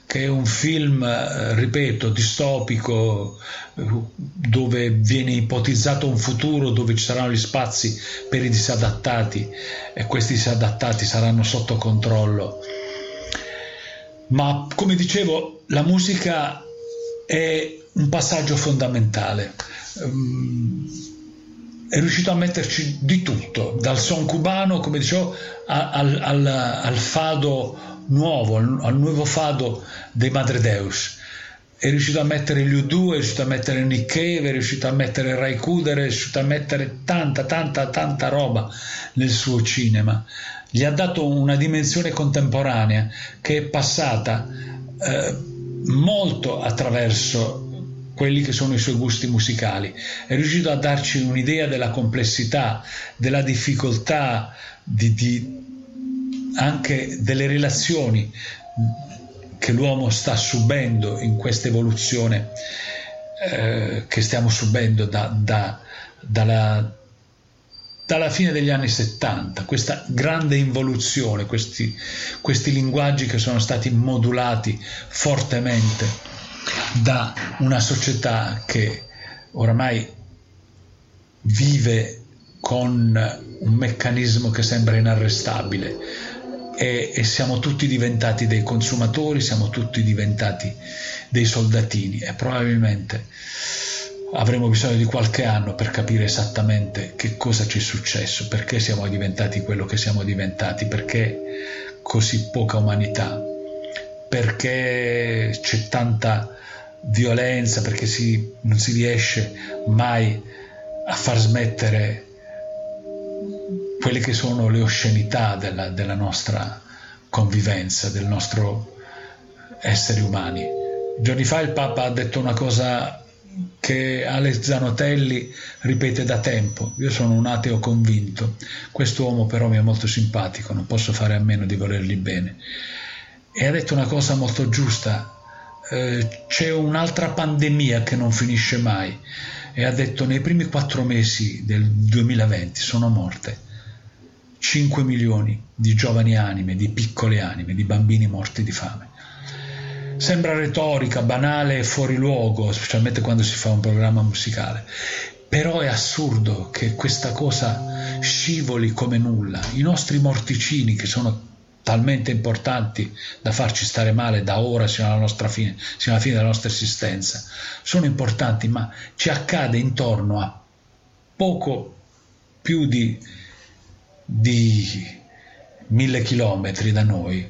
che è un film, uh, ripeto, distopico uh, dove viene ipotizzato un futuro dove ci saranno gli spazi per i disadattati e questi disadattati saranno sotto controllo. Ma come dicevo, la musica è un passaggio fondamentale. Um, è riuscito a metterci di tutto, dal son cubano, come dicevo, al, al, al fado nuovo, al, nuovo fado dei Madre Deus. È riuscito a mettere gli U2, è riuscito a mettere Nick Cave, è riuscito a mettere Ray Kuder, è riuscito a mettere tanta, tanta, tanta roba nel suo cinema. Gli ha dato una dimensione contemporanea che è passata eh, molto attraverso quelli che sono i suoi gusti musicali. È riuscito a darci un'idea della complessità, della difficoltà, di, di, anche delle relazioni che l'uomo sta subendo in questa evoluzione eh, che stiamo subendo da, da, dalla, dalla fine degli anni 70, questa grande involuzione, questi, questi linguaggi che sono stati modulati fortemente da una società che oramai vive con un meccanismo che sembra inarrestabile. E, e, siamo tutti diventati dei consumatori, siamo tutti diventati dei soldatini e probabilmente avremo bisogno di qualche anno per capire esattamente che cosa ci è successo, perché siamo diventati quello che siamo diventati, perché così poca umanità, perché c'è tanta violenza, perché si, non si riesce mai a far smettere quelle che sono le oscenità della, della nostra convivenza, del nostro essere umani. Giorni fa il Papa ha detto una cosa che Alex Zanotelli ripete da tempo. Io sono un ateo convinto, quest'uomo però mi è molto simpatico, non posso fare a meno di volergli bene. E ha detto una cosa molto giusta, eh, c'è un'altra pandemia che non finisce mai e ha detto nei primi quattro mesi del 2020 sono morte 5 milioni di giovani anime, di piccole anime, di bambini morti di fame. Sembra retorica, banale e fuori luogo, specialmente quando si fa un programma musicale. Però è assurdo che questa cosa scivoli come nulla. I nostri morticini, che sono talmente importanti da farci stare male da ora sino alla, fine, sino alla fine della nostra esistenza, sono importanti, ma ci accade intorno a poco più di, di mille chilometri da noi.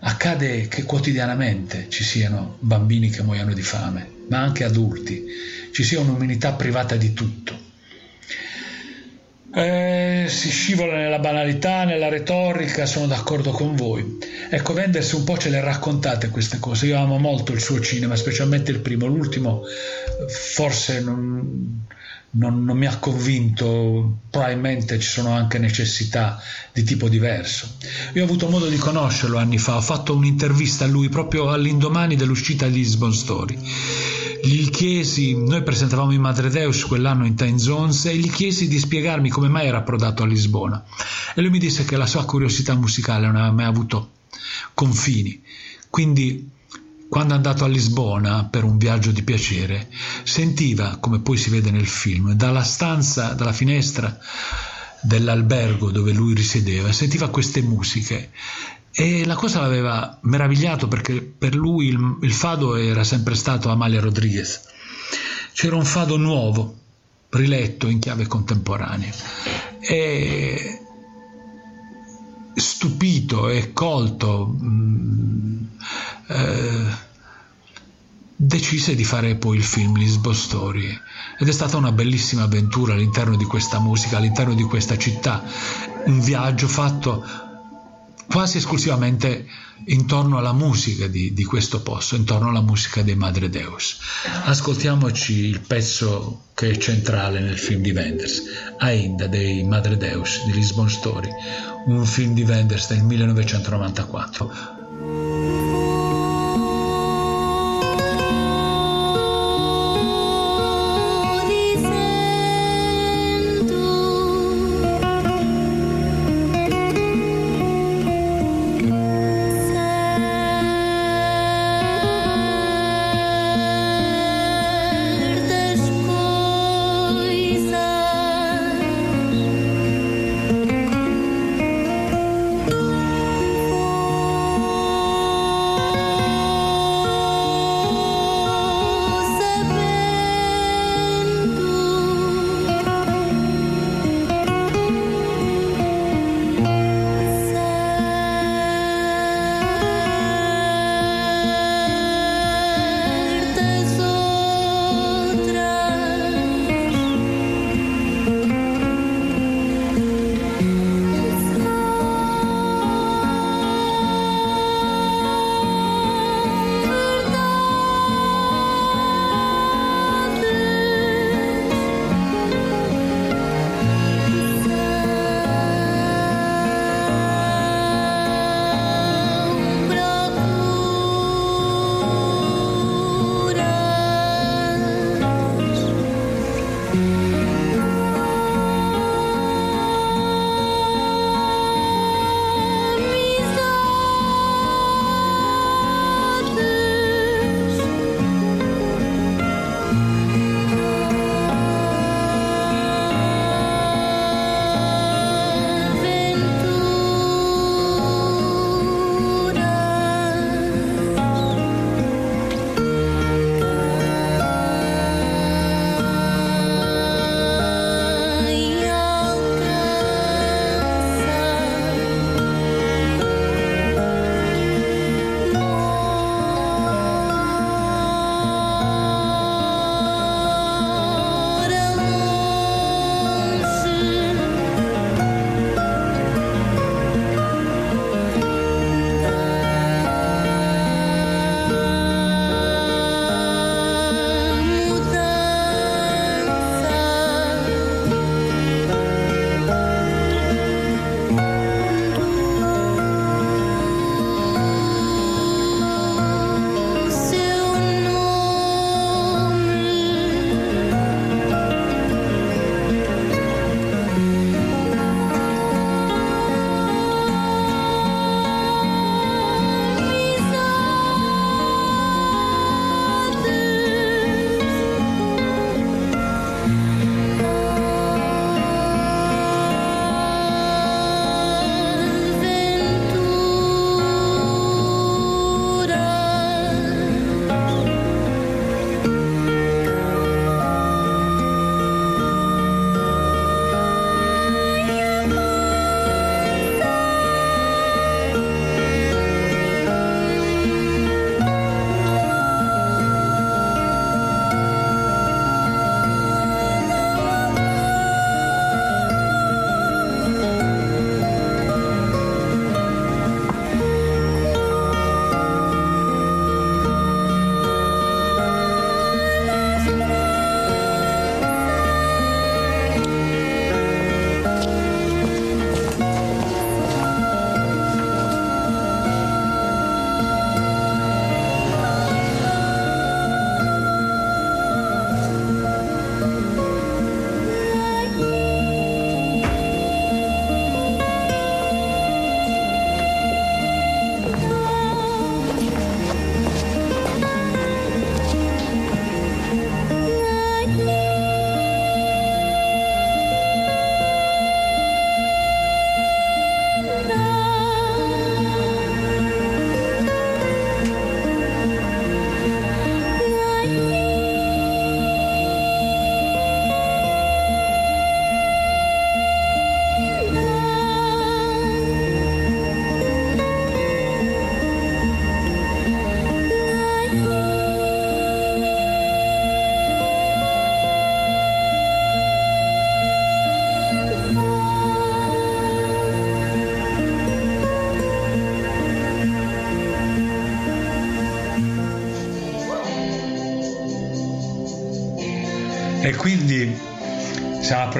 Accade che quotidianamente ci siano bambini che muoiono di fame, ma anche adulti, ci sia un'umanità privata di tutto. Eh, si scivola nella banalità, nella retorica, sono d'accordo con voi. Ecco, Wenders un po' ce le raccontate queste cose. Io amo molto il suo cinema, specialmente il primo. L'ultimo forse non, non, non, mi ha convinto, probabilmente ci sono anche necessità di tipo diverso. Io ho avuto modo di conoscerlo anni fa, ho fatto un'intervista a lui proprio all'indomani dell'uscita di Lisbon Story. Gli chiesi, noi presentavamo in Madre Deus quell'anno in Time Zones e gli chiesi di spiegarmi come mai era approdato a Lisbona. E lui mi disse che la sua curiosità musicale non aveva mai avuto confini. Quindi quando è andato a Lisbona per un viaggio di piacere, sentiva, come poi si vede nel film, dalla stanza, dalla finestra dell'albergo dove lui risiedeva, sentiva queste musiche e la cosa l'aveva meravigliato perché per lui il, il fado era sempre stato Amalia Rodriguez. C'era un fado nuovo, riletto in chiave contemporanea. E stupito e colto, mh, mm, eh, decise di fare poi il film Lisbon Story ed è stata una bellissima avventura all'interno di questa musica, all'interno di questa città, un viaggio fatto quasi esclusivamente intorno alla musica di, di, questo posto, intorno alla musica dei Madre Deus. Ascoltiamoci il pezzo che è centrale nel film di Wenders, Ainda dei Madre Deus di Lisbon Story, un film di Wenders del 1994.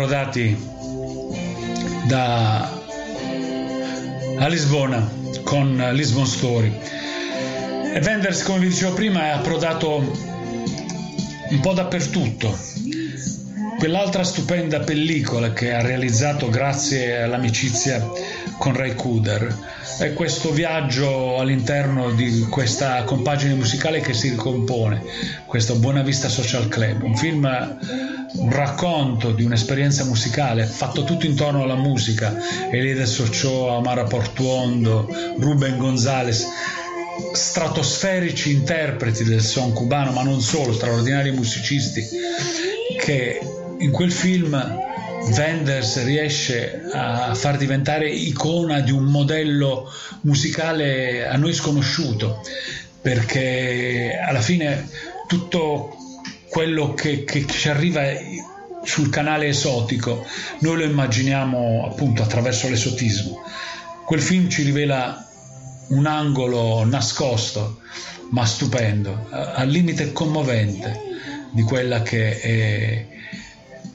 Approdati da, a Lisbona con Lisbon Story. E Wenders, come vi dicevo prima, è approdato un po' dappertutto. Quell'altra stupenda pellicola che ha realizzato grazie all'amicizia con Ray Cooder è questo viaggio all'interno di questa compagine musicale che si ricompone, questo Buona Vista Social Club, un film, un racconto di un'esperienza musicale fatto tutto intorno alla musica, Elides Ochoa, Amara Portuondo, Ruben Gonzalez, stratosferici interpreti del son cubano, ma non solo, straordinari musicisti che in quel film Wenders riesce a far diventare icona di un modello musicale a noi sconosciuto, perché alla fine tutto quello che, che ci arriva sul canale esotico noi lo immaginiamo appunto attraverso l'esotismo. Quel film ci rivela un angolo nascosto ma stupendo, al limite commovente di quella che è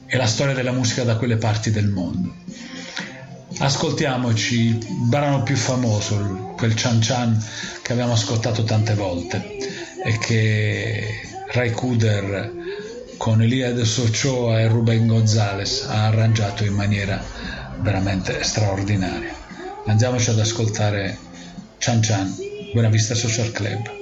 e la storia della musica da quelle parti del mondo. Ascoltiamoci il brano più famoso, quel Chan Chan che abbiamo ascoltato tante volte e che Ray Kuder con Eliade Sochoa e Ruben Gonzalez ha arrangiato in maniera veramente straordinaria. Andiamoci ad ascoltare Chan Chan, Buena Vista Social Club.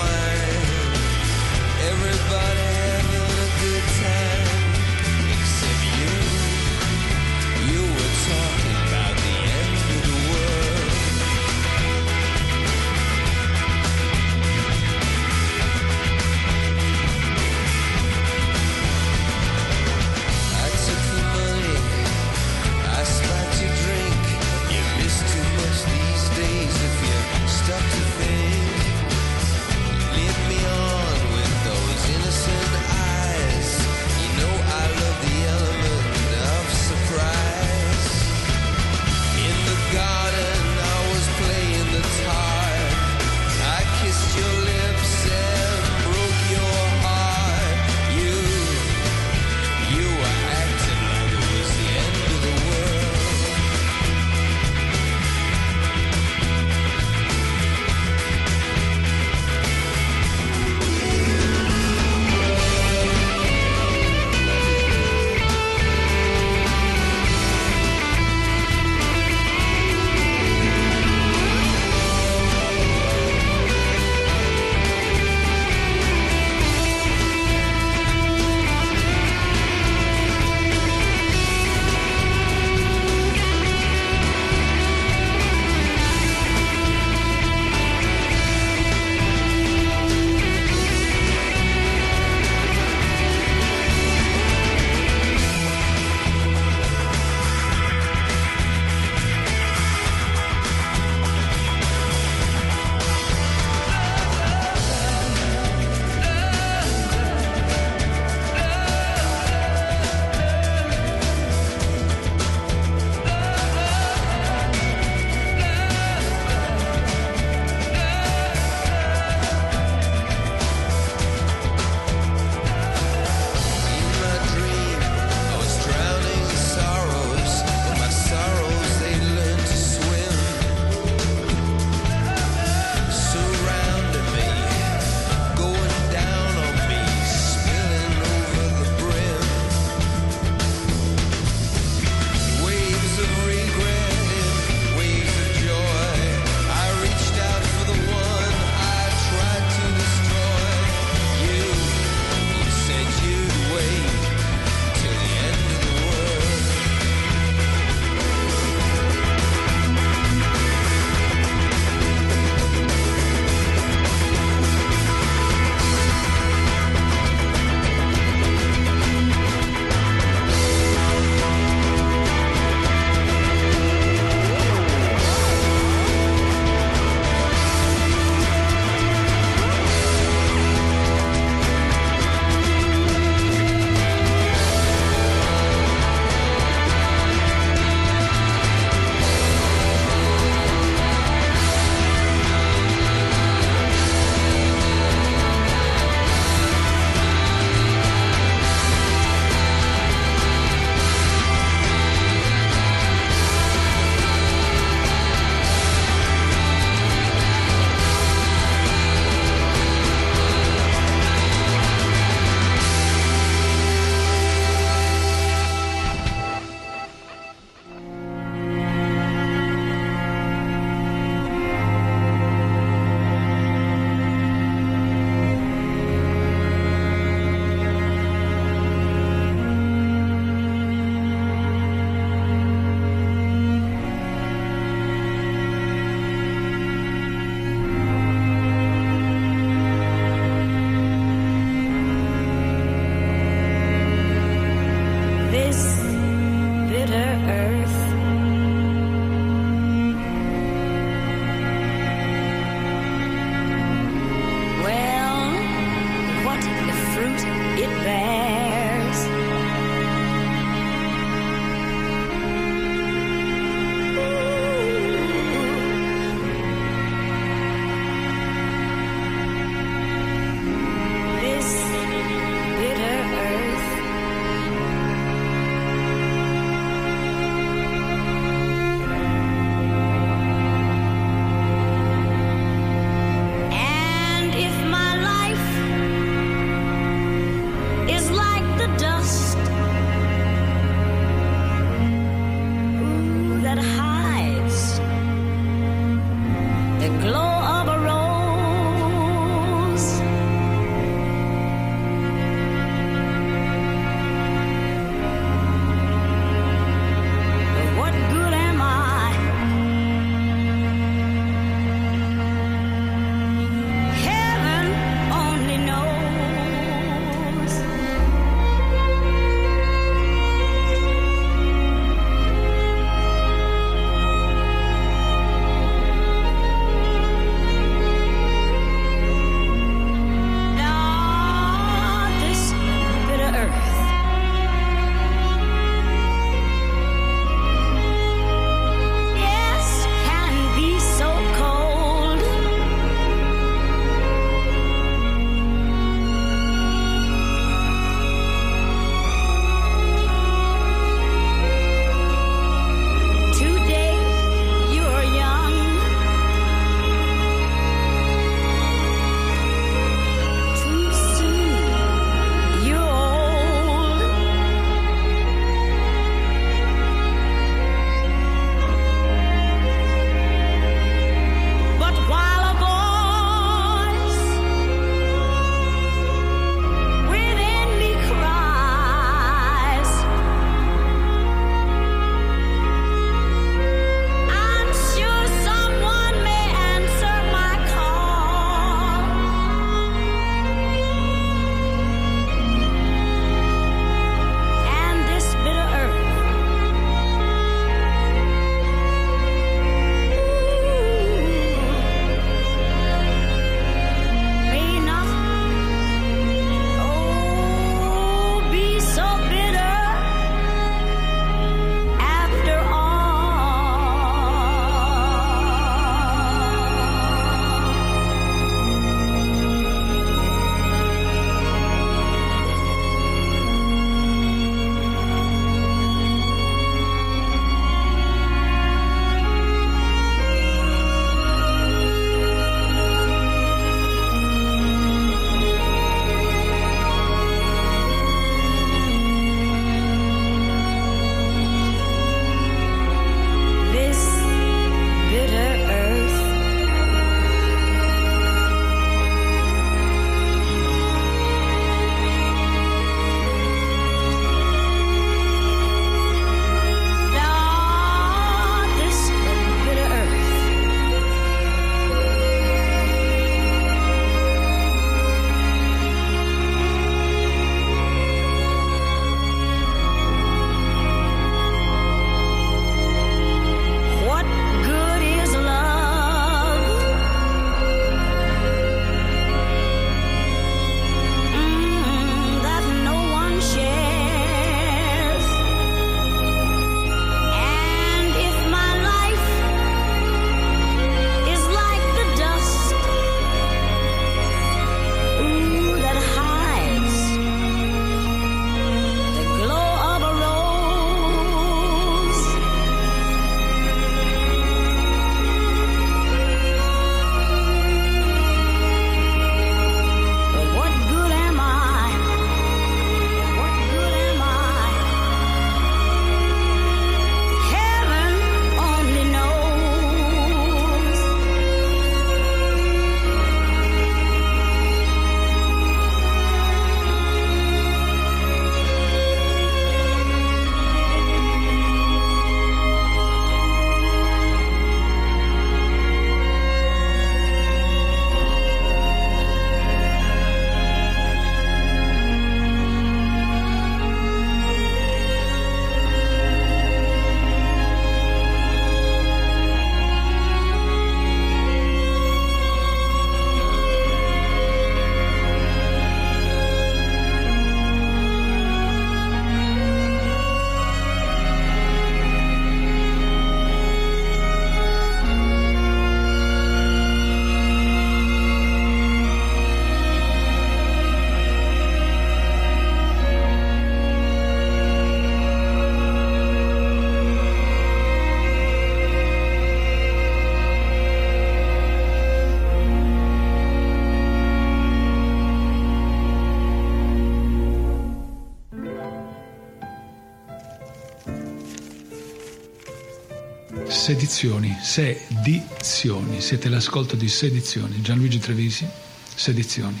Sedizioni, sedizioni, siete l'ascolto di Sedizioni. Gianluigi Trevisi, Sedizioni.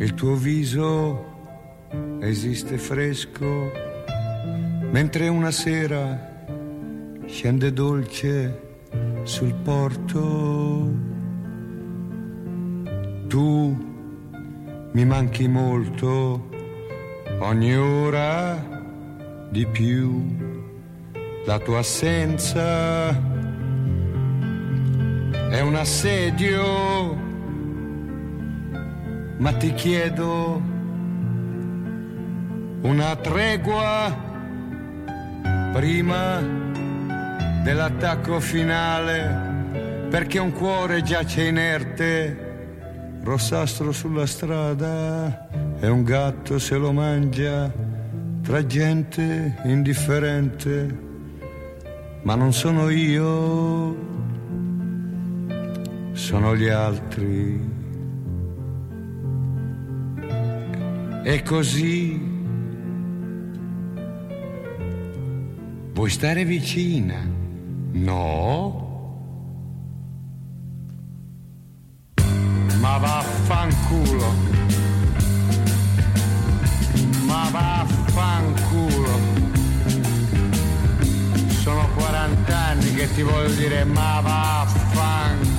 Il tuo viso esiste fresco, mentre una sera scende dolce sul porto. Tu mi manchi molto, ogni ora di più la tua assenza è un assedio, ma ti chiedo una tregua prima dell'attacco finale, perché un cuore giace inerte, rossastro sulla strada e un gatto se lo mangia tra gente indifferente ma non sono io, sono gli altri. E così vuoi stare vicina? No? Ma vaffanculo. Ma vaffanculo vent'anni che ti voglio dire ma vaffanculo.